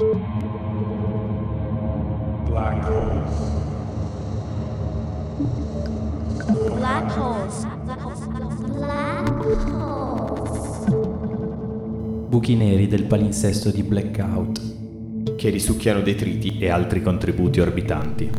Black holes. Black holes. Black holes. Buchi neri del palinsesto di Blackout. che risucchiano detriti e altri contributi orbitanti.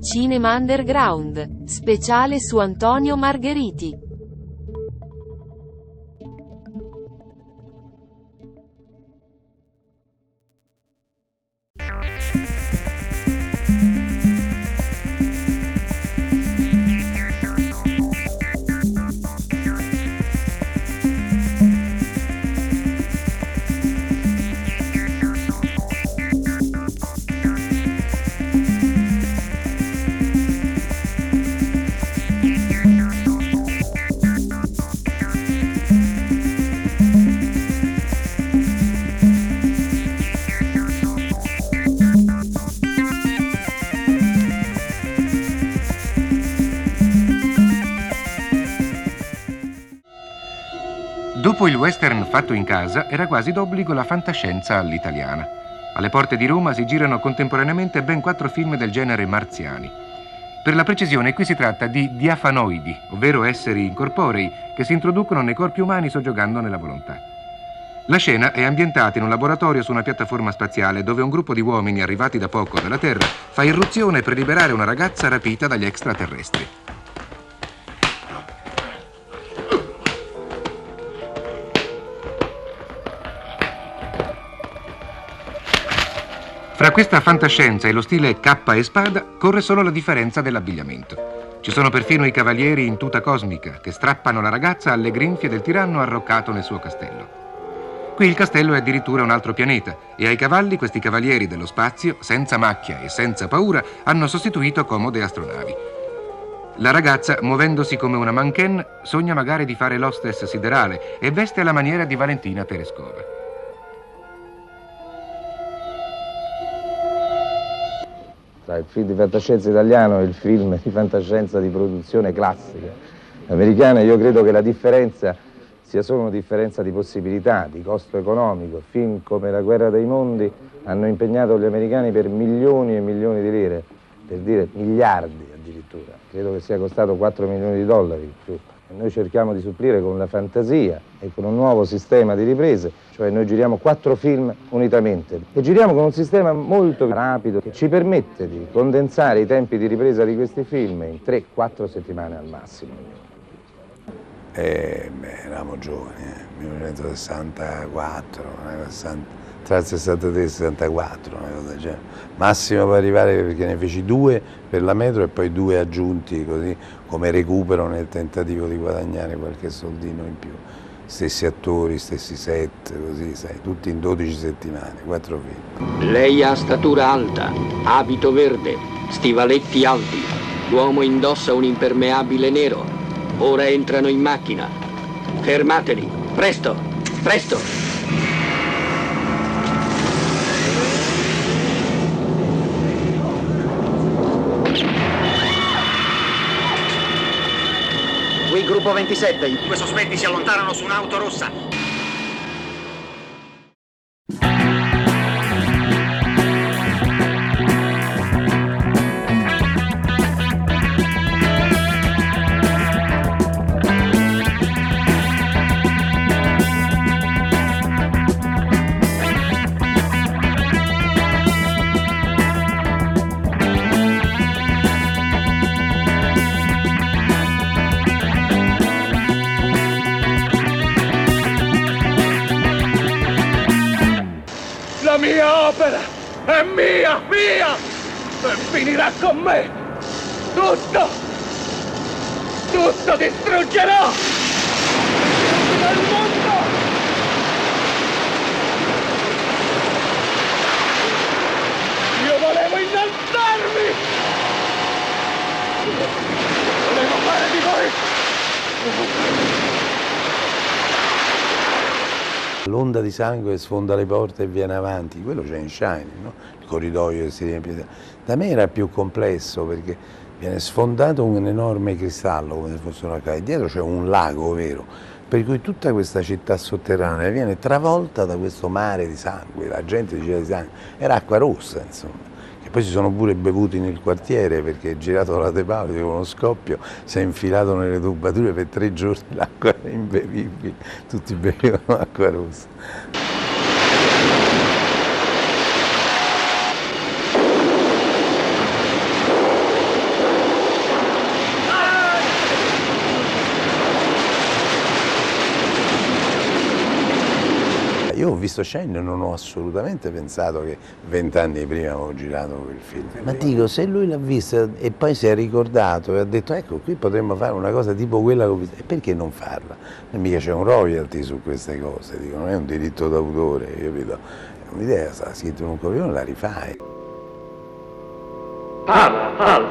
Cinema Underground, speciale su Antonio Margheriti. Dopo il western fatto in casa, era quasi d'obbligo la fantascienza all'italiana. Alle porte di Roma si girano contemporaneamente ben quattro film del genere marziani. Per la precisione, qui si tratta di diafanoidi, ovvero esseri incorporei che si introducono nei corpi umani soggiogando nella volontà. La scena è ambientata in un laboratorio su una piattaforma spaziale dove un gruppo di uomini arrivati da poco dalla Terra fa irruzione per liberare una ragazza rapita dagli extraterrestri. Fra questa fantascienza e lo stile cappa e spada corre solo la differenza dell'abbigliamento. Ci sono perfino i cavalieri in tuta cosmica che strappano la ragazza alle grinfie del tiranno arroccato nel suo castello. Qui il castello è addirittura un altro pianeta e ai cavalli questi cavalieri dello spazio, senza macchia e senza paura, hanno sostituito comode astronavi. La ragazza, muovendosi come una mannequin, sogna magari di fare l'hostess siderale e veste alla maniera di Valentina Tereskova. Tra il film di fantascienza italiano e il film di fantascienza di produzione classica americana, io credo che la differenza sia solo una differenza di possibilità, di costo economico. Film come La guerra dei mondi hanno impegnato gli americani per milioni e milioni di lire, per dire miliardi addirittura. Credo che sia costato 4 milioni di dollari più. Noi cerchiamo di supplire con la fantasia e con un nuovo sistema di riprese, cioè noi giriamo quattro film unitamente e giriamo con un sistema molto rapido che ci permette di condensare i tempi di ripresa di questi film in 3-4 settimane al massimo. Eh, beh, eravamo giovani, eh. 1964, una cosa 60 tra il 63 e il 64, una cosa del genere. Massimo per arrivare perché ne feci due per la metro e poi due aggiunti così come recupero nel tentativo di guadagnare qualche soldino in più. Stessi attori, stessi set, così sai, tutti in 12 settimane, quattro film. Lei ha statura alta, abito verde, stivaletti alti. L'uomo indossa un impermeabile nero. Ora entrano in macchina. Fermateli, presto, presto. Gruppo 27, i due sospetti si allontanano su un'auto rossa. È mia, mia! E finirà con me! Tutto! Tutto distruggerò! Il mondo! Io volevo innalzarmi! Volevo fare di voi! L'onda di sangue sfonda le porte e viene avanti, quello c'è in Shining, no? il corridoio che si riempie. Da me era più complesso perché viene sfondato un enorme cristallo come se fosse una cava, dietro c'è un lago vero, per cui tutta questa città sotterranea viene travolta da questo mare di sangue, la gente diceva di sangue, era acqua rossa insomma. Poi si sono pure bevuti nel quartiere perché è girato la De Paoli con uno scoppio, si è infilato nelle tubature per tre giorni, l'acqua era imbevibile, tutti bevevano acqua rossa. Io ho visto Shane e non ho assolutamente pensato che vent'anni prima avevo girato quel film. Ma dico, se lui l'ha visto e poi si è ricordato e ha detto ecco qui potremmo fare una cosa tipo quella che ho visto, e perché non farla? E mica c'è un royalty su queste cose, dico, non è un diritto d'autore, capito? È un'idea, sta scritto in un copione, la rifai. Parla, parla.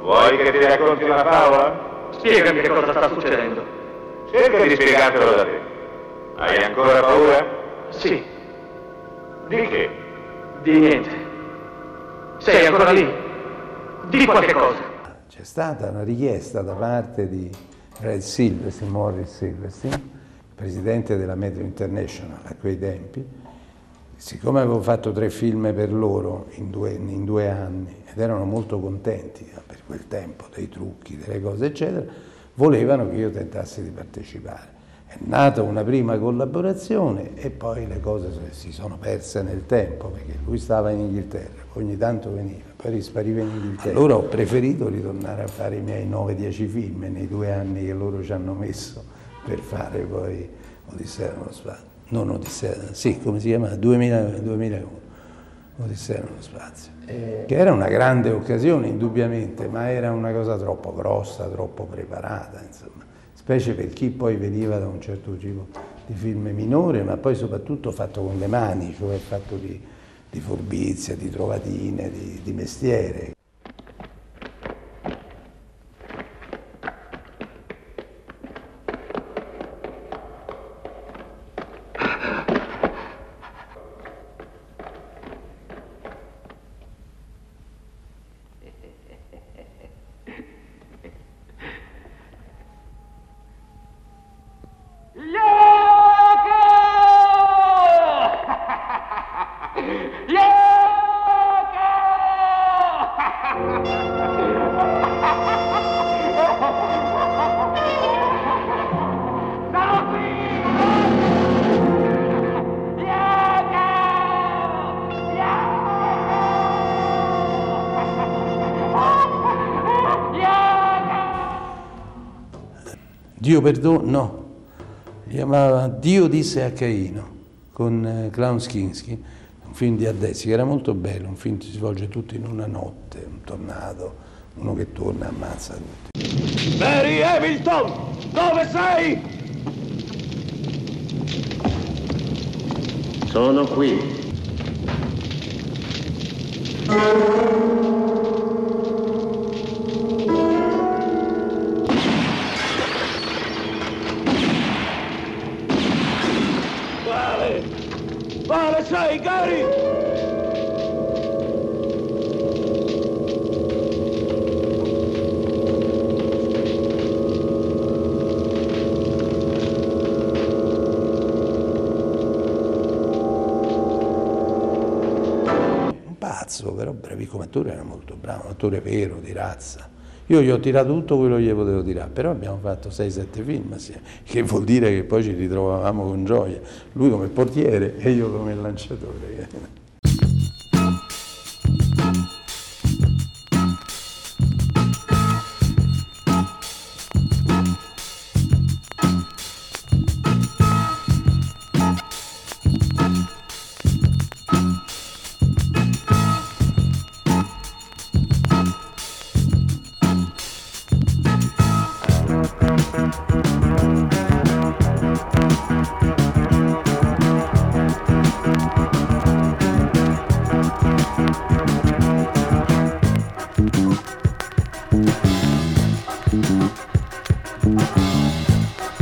Vuoi che ti racconti una favola? Spiegami che cosa sta succedendo. Cerca di spiegartelo da te. Hai ancora paura? Sì, Di che? di niente. Sei ancora lì? Di qualche cosa. C'è stata una richiesta da parte di Red Silverstein, Morris Silverstein, presidente della Metro International a quei tempi, siccome avevo fatto tre film per loro in due, in due anni ed erano molto contenti eh, per quel tempo dei trucchi, delle cose eccetera, volevano che io tentassi di partecipare. È nata una prima collaborazione e poi le cose si sono perse nel tempo perché lui stava in Inghilterra, ogni tanto veniva, poi rispariva in Inghilterra. Allora ho preferito ritornare a fare i miei 9-10 film nei due anni che loro ci hanno messo per fare poi Odissea nello spazio. Non Odissea, sì, come si chiama? 2000, 2001. Odissea nello spazio. Che era una grande occasione indubbiamente, ma era una cosa troppo grossa, troppo preparata, insomma specie per chi poi veniva da un certo tipo di film minore, ma poi soprattutto fatto con le mani, cioè fatto di, di furbizia, di trovatine, di, di mestiere. Dio perdono, no, si chiamava Dio disse a Caino con eh, Klaus Kinski, un film di Addesi che era molto bello, un film che si svolge tutto in una notte, un tornado, uno che torna e ammazza tutti. Mary Hamilton, dove sei? Sono qui. Sei, Gary? Un pazzo, però bravi come attore era molto bravo, un attore vero, di razza. Io gli ho tirato tutto quello che gli potevo tirare, però abbiamo fatto 6-7 film che vuol dire che poi ci ritrovavamo con gioia, lui come portiere e io come lanciatore.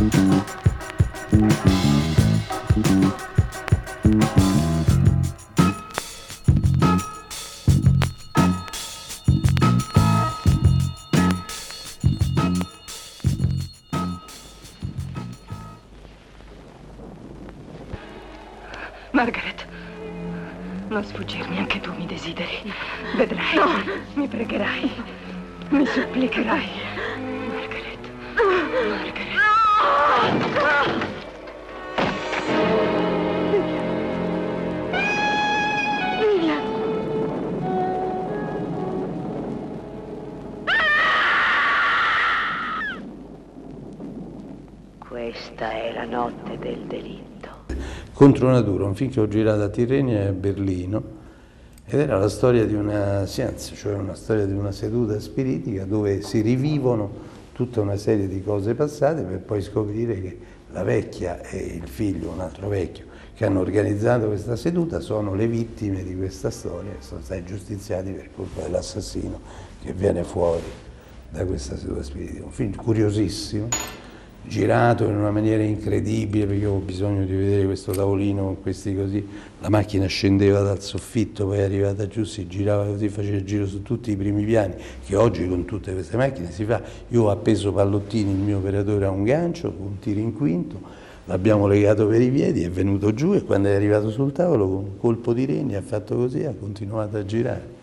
Música Questa è la notte del delitto. Contro natura, un film che ho girato a Tirrenia e a Berlino ed era la storia di una scienza, cioè una storia di una seduta spiritica dove si rivivono tutta una serie di cose passate per poi scoprire che la vecchia e il figlio, un altro vecchio, che hanno organizzato questa seduta sono le vittime di questa storia e sono stati giustiziati per colpa dell'assassino che viene fuori da questa seduta spiritica. Un film curiosissimo girato in una maniera incredibile perché ho bisogno di vedere questo tavolino con questi così, la macchina scendeva dal soffitto, poi è arrivata giù, si girava così, faceva il giro su tutti i primi piani, che oggi con tutte queste macchine si fa. Io ho appeso pallottini, il mio operatore a un gancio, con un tiro in quinto, l'abbiamo legato per i piedi, è venuto giù e quando è arrivato sul tavolo con un colpo di reni ha fatto così, ha continuato a girare.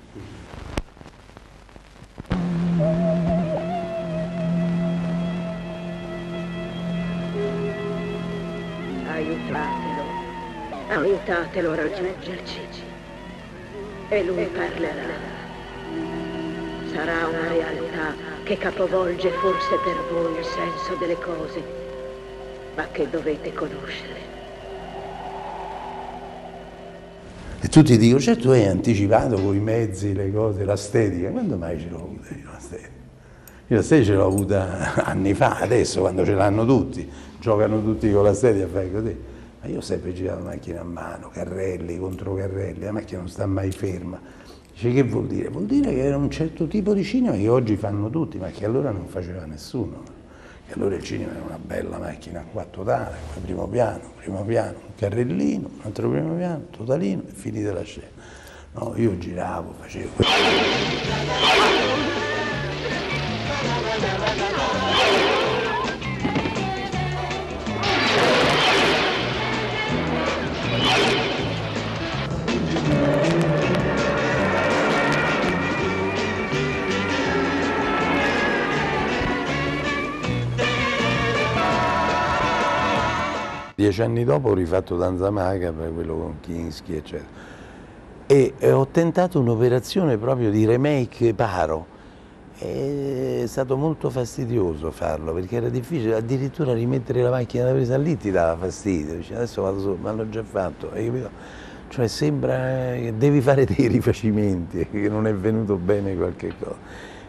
Aiutatelo, aiutatelo a raggiungerci. E lui parlerà. Sarà una realtà che capovolge forse per voi il senso delle cose, ma che dovete conoscere. E tutti dicono, certo tu hai anticipato con i mezzi, le cose, l'estetica. Quando mai ce l'ho avuta io l'estetica? Io l'estetica ce l'ho avuta anni fa, adesso quando ce l'hanno tutti, giocano tutti con l'estetica e fai così. Ma io ho sempre girato la macchina a mano, carrelli contro carrelli, la macchina non sta mai ferma. Dice che vuol dire? Vuol dire che era un certo tipo di cinema che oggi fanno tutti, ma che allora non faceva nessuno. Che allora il cinema era una bella macchina a quattro poi primo piano, primo piano, un carrellino, un altro primo piano, totalino e finita la scena. No, io giravo, facevo. Dieci anni dopo ho rifatto Danza Macabra, quello con Kinski, eccetera. E, e ho tentato un'operazione proprio di remake paro. È stato molto fastidioso farlo perché era difficile, addirittura rimettere la macchina da presa lì ti dava fastidio, Dice, adesso vado su, ma l'ho già fatto, hai capito? Cioè sembra che devi fare dei rifacimenti, che non è venuto bene qualche cosa.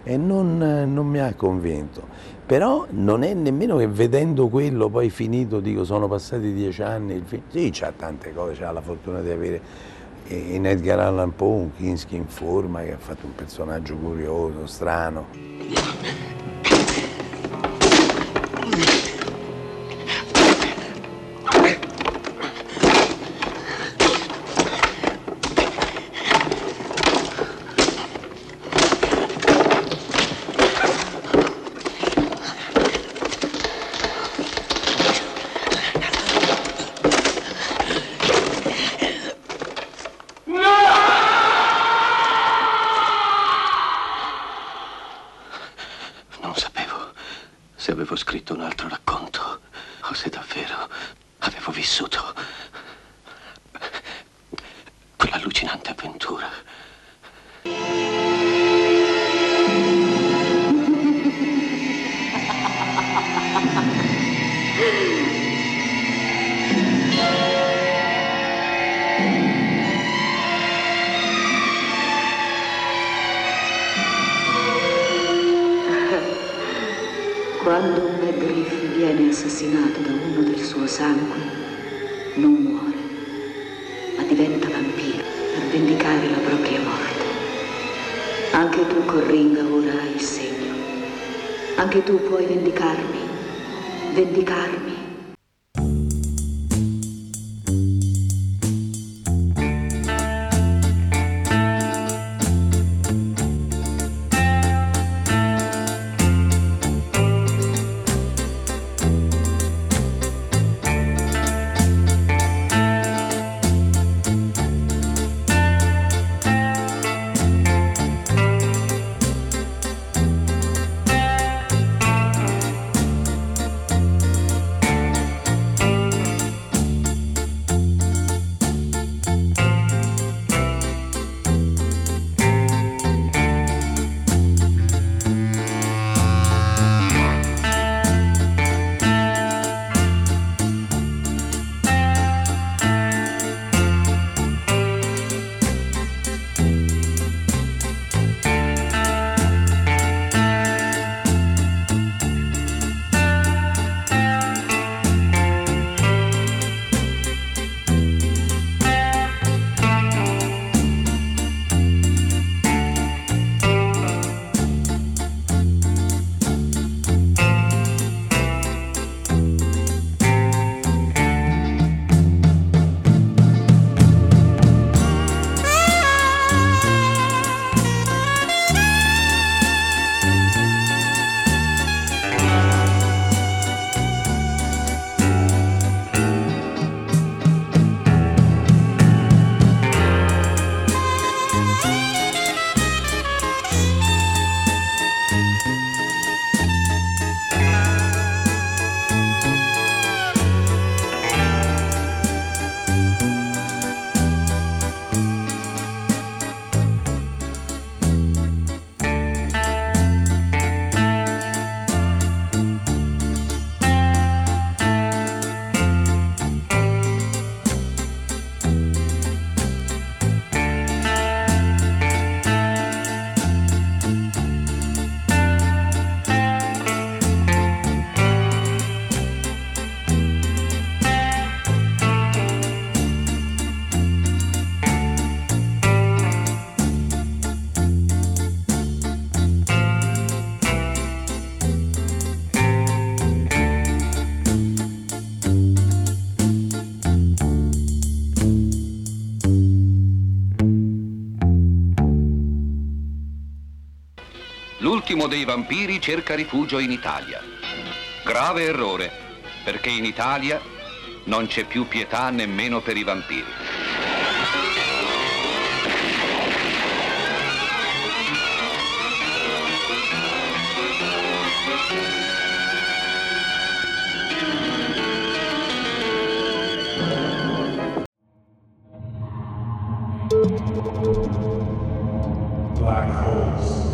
E non, non mi ha convinto. Però non è nemmeno che vedendo quello poi finito dico sono passati dieci anni, il film, sì c'ha tante cose, c'ha la fortuna di avere in Edgar Allan Poe un Kinski in forma che ha fatto un personaggio curioso, strano. Avevo scritto un altro racconto assassinato da uno del suo sangue, non muore, ma diventa vampiro per vendicare la propria morte. Anche tu, Corringa, ora hai il segno. Anche tu puoi vendicarmi. Vendicarmi. L'ultimo dei vampiri cerca rifugio in Italia. Grave errore, perché in Italia non c'è più pietà nemmeno per i vampiri. Black holes.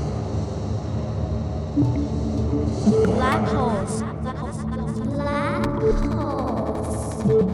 Black holes. Black holes. Black holes.